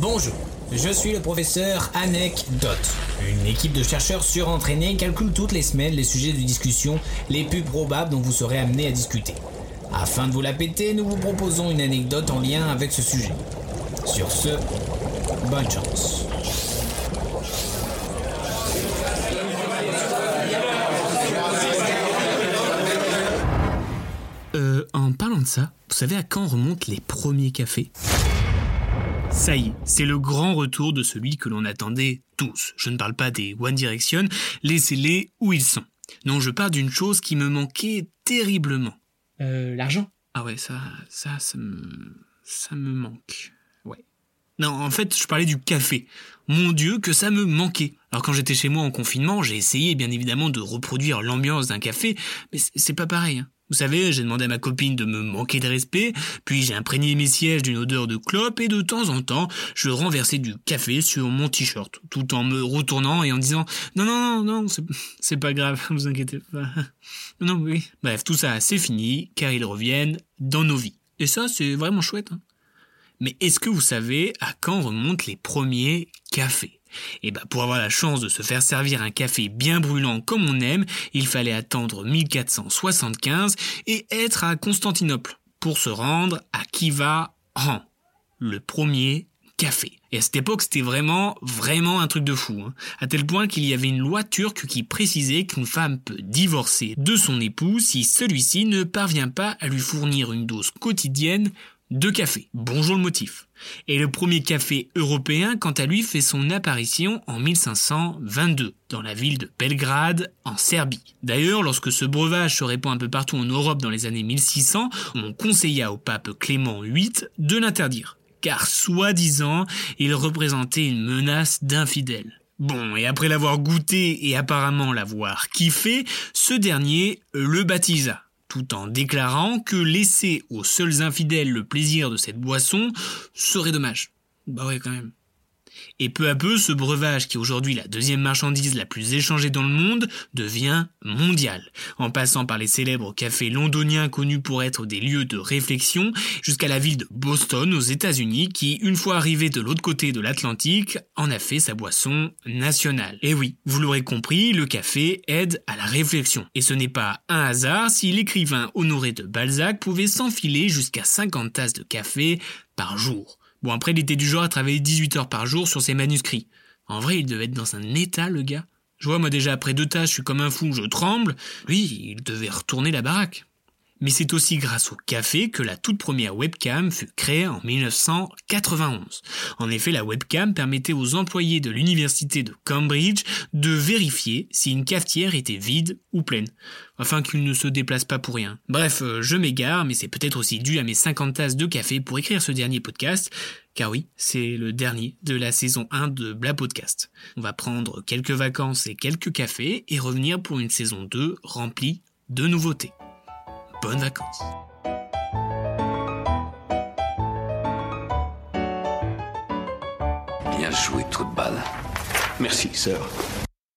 Bonjour, je suis le professeur Anecdote. Une équipe de chercheurs surentraînés calcule toutes les semaines les sujets de discussion les plus probables dont vous serez amené à discuter. Afin de vous la péter, nous vous proposons une anecdote en lien avec ce sujet. Sur ce, bonne chance. Euh, en parlant de ça, vous savez à quand remontent les premiers cafés? Ça y est, c'est le grand retour de celui que l'on attendait tous. Je ne parle pas des One Direction, laissez-les où ils sont. Non, je parle d'une chose qui me manquait terriblement. Euh, l'argent Ah ouais, ça, ça, ça me, ça me manque. Ouais. Non, en fait, je parlais du café. Mon Dieu, que ça me manquait. Alors quand j'étais chez moi en confinement, j'ai essayé bien évidemment de reproduire l'ambiance d'un café, mais c'est pas pareil. hein. Vous savez, j'ai demandé à ma copine de me manquer de respect, puis j'ai imprégné mes sièges d'une odeur de clope et de temps en temps, je renversais du café sur mon t-shirt, tout en me retournant et en disant non non non non, c'est- pas grave, vous inquiétez pas. Non oui. Bref, tout ça c'est fini, car ils reviennent dans nos vies. Et ça c'est vraiment chouette. hein. Mais est-ce que vous savez à quand remontent les premiers cafés? Eh ben, pour avoir la chance de se faire servir un café bien brûlant comme on aime, il fallait attendre 1475 et être à Constantinople pour se rendre à Kiva Han, le premier café. Et à cette époque, c'était vraiment, vraiment un truc de fou. hein. À tel point qu'il y avait une loi turque qui précisait qu'une femme peut divorcer de son époux si celui-ci ne parvient pas à lui fournir une dose quotidienne de café. Bonjour le motif. Et le premier café européen, quant à lui, fait son apparition en 1522, dans la ville de Belgrade, en Serbie. D'ailleurs, lorsque ce breuvage se répand un peu partout en Europe dans les années 1600, on conseilla au pape Clément VIII de l'interdire, car soi-disant, il représentait une menace d'infidèles. Bon, et après l'avoir goûté et apparemment l'avoir kiffé, ce dernier le baptisa, tout en déclarant que laisser aux seuls infidèles le plaisir de cette boisson serait dommage. Bah ouais, quand même. Et peu à peu, ce breuvage, qui est aujourd'hui la deuxième marchandise la plus échangée dans le monde, devient mondial, en passant par les célèbres cafés londoniens connus pour être des lieux de réflexion, jusqu'à la ville de Boston aux États-Unis, qui, une fois arrivé de l'autre côté de l'Atlantique, en a fait sa boisson nationale. Et oui, vous l'aurez compris, le café aide à la réflexion. Et ce n'est pas un hasard si l'écrivain Honoré de Balzac pouvait s'enfiler jusqu'à 50 tasses de café par jour. Bon, après, il était du genre à travailler 18 heures par jour sur ses manuscrits. En vrai, il devait être dans un état, le gars. Je vois, moi, déjà, après deux tâches, je suis comme un fou, je tremble. Lui, il devait retourner la baraque. Mais c'est aussi grâce au café que la toute première webcam fut créée en 1991. En effet, la webcam permettait aux employés de l'université de Cambridge de vérifier si une cafetière était vide ou pleine, afin qu'ils ne se déplacent pas pour rien. Bref, euh, je m'égare, mais c'est peut-être aussi dû à mes 50 tasses de café pour écrire ce dernier podcast, car oui, c'est le dernier de la saison 1 de Bla Podcast. On va prendre quelques vacances et quelques cafés et revenir pour une saison 2 remplie de nouveautés. Bonnes vacances. Bien joué, trou de balle. Merci, sœur.